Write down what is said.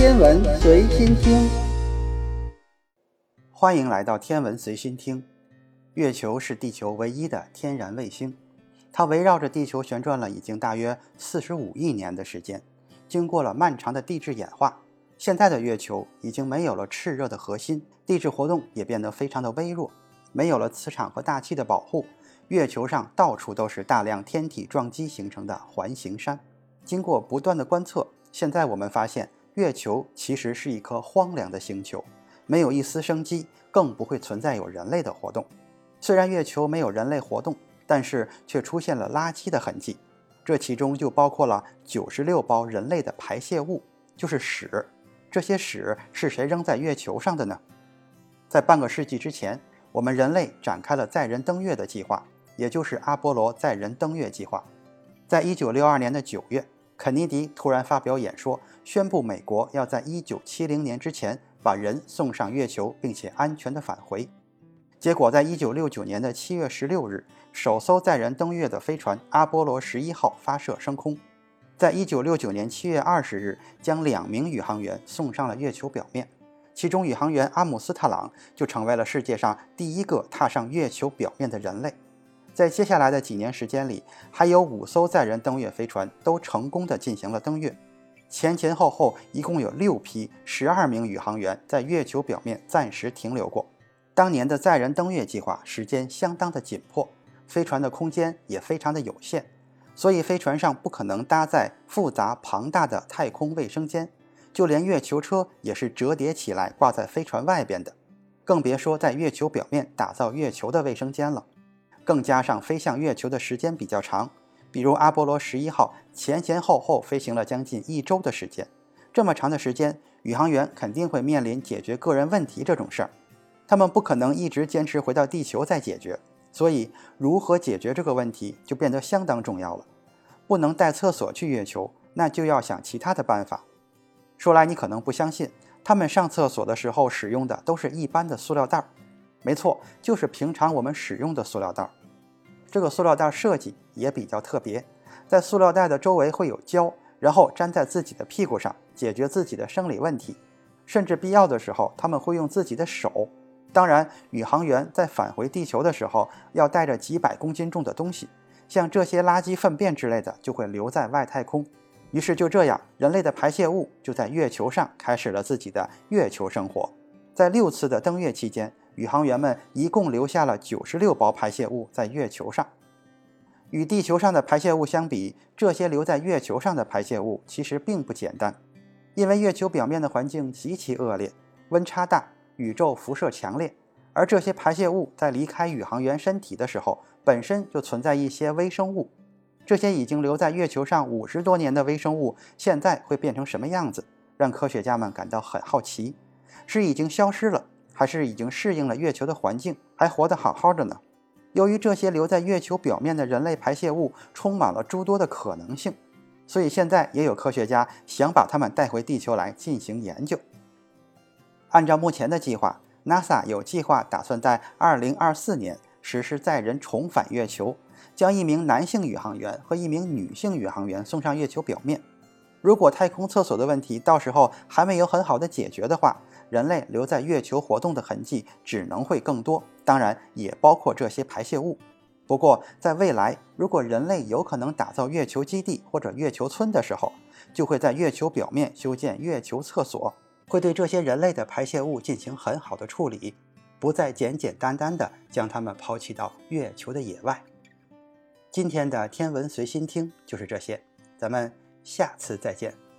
天文随心听，欢迎来到天文随心听。月球是地球唯一的天然卫星，它围绕着地球旋转了已经大约四十五亿年的时间。经过了漫长的地质演化，现在的月球已经没有了炽热的核心，地质活动也变得非常的微弱，没有了磁场和大气的保护，月球上到处都是大量天体撞击形成的环形山。经过不断的观测，现在我们发现。月球其实是一颗荒凉的星球，没有一丝生机，更不会存在有人类的活动。虽然月球没有人类活动，但是却出现了垃圾的痕迹，这其中就包括了九十六包人类的排泄物，就是屎。这些屎是谁扔在月球上的呢？在半个世纪之前，我们人类展开了载人登月的计划，也就是阿波罗载人登月计划。在一九六二年的九月。肯尼迪突然发表演说，宣布美国要在1970年之前把人送上月球，并且安全的返回。结果，在1969年的7月16日，首艘载人登月的飞船阿波罗11号发射升空。在1969年7月20日，将两名宇航员送上了月球表面，其中宇航员阿姆斯特朗就成为了世界上第一个踏上月球表面的人类。在接下来的几年时间里，还有五艘载人登月飞船都成功的进行了登月，前前后后一共有六批十二名宇航员在月球表面暂时停留过。当年的载人登月计划时间相当的紧迫，飞船的空间也非常的有限，所以飞船上不可能搭载复杂庞大的太空卫生间，就连月球车也是折叠起来挂在飞船外边的，更别说在月球表面打造月球的卫生间了。更加上飞向月球的时间比较长，比如阿波罗十一号前前后后飞行了将近一周的时间，这么长的时间，宇航员肯定会面临解决个人问题这种事儿，他们不可能一直坚持回到地球再解决，所以如何解决这个问题就变得相当重要了。不能带厕所去月球，那就要想其他的办法。说来你可能不相信，他们上厕所的时候使用的都是一般的塑料袋儿，没错，就是平常我们使用的塑料袋。这个塑料袋设计也比较特别，在塑料袋的周围会有胶，然后粘在自己的屁股上，解决自己的生理问题。甚至必要的时候，他们会用自己的手。当然，宇航员在返回地球的时候要带着几百公斤重的东西，像这些垃圾粪便之类的就会留在外太空。于是就这样，人类的排泄物就在月球上开始了自己的月球生活。在六次的登月期间。宇航员们一共留下了九十六包排泄物在月球上。与地球上的排泄物相比，这些留在月球上的排泄物其实并不简单，因为月球表面的环境极其恶劣，温差大，宇宙辐射强烈。而这些排泄物在离开宇航员身体的时候，本身就存在一些微生物。这些已经留在月球上五十多年的微生物，现在会变成什么样子，让科学家们感到很好奇。是已经消失了？还是已经适应了月球的环境，还活得好好的呢。由于这些留在月球表面的人类排泄物充满了诸多的可能性，所以现在也有科学家想把它们带回地球来进行研究。按照目前的计划，NASA 有计划打算在2024年实施载人重返月球，将一名男性宇航员和一名女性宇航员送上月球表面。如果太空厕所的问题到时候还没有很好的解决的话，人类留在月球活动的痕迹只能会更多，当然也包括这些排泄物。不过，在未来，如果人类有可能打造月球基地或者月球村的时候，就会在月球表面修建月球厕所，会对这些人类的排泄物进行很好的处理，不再简简单单的将它们抛弃到月球的野外。今天的天文随心听就是这些，咱们下次再见。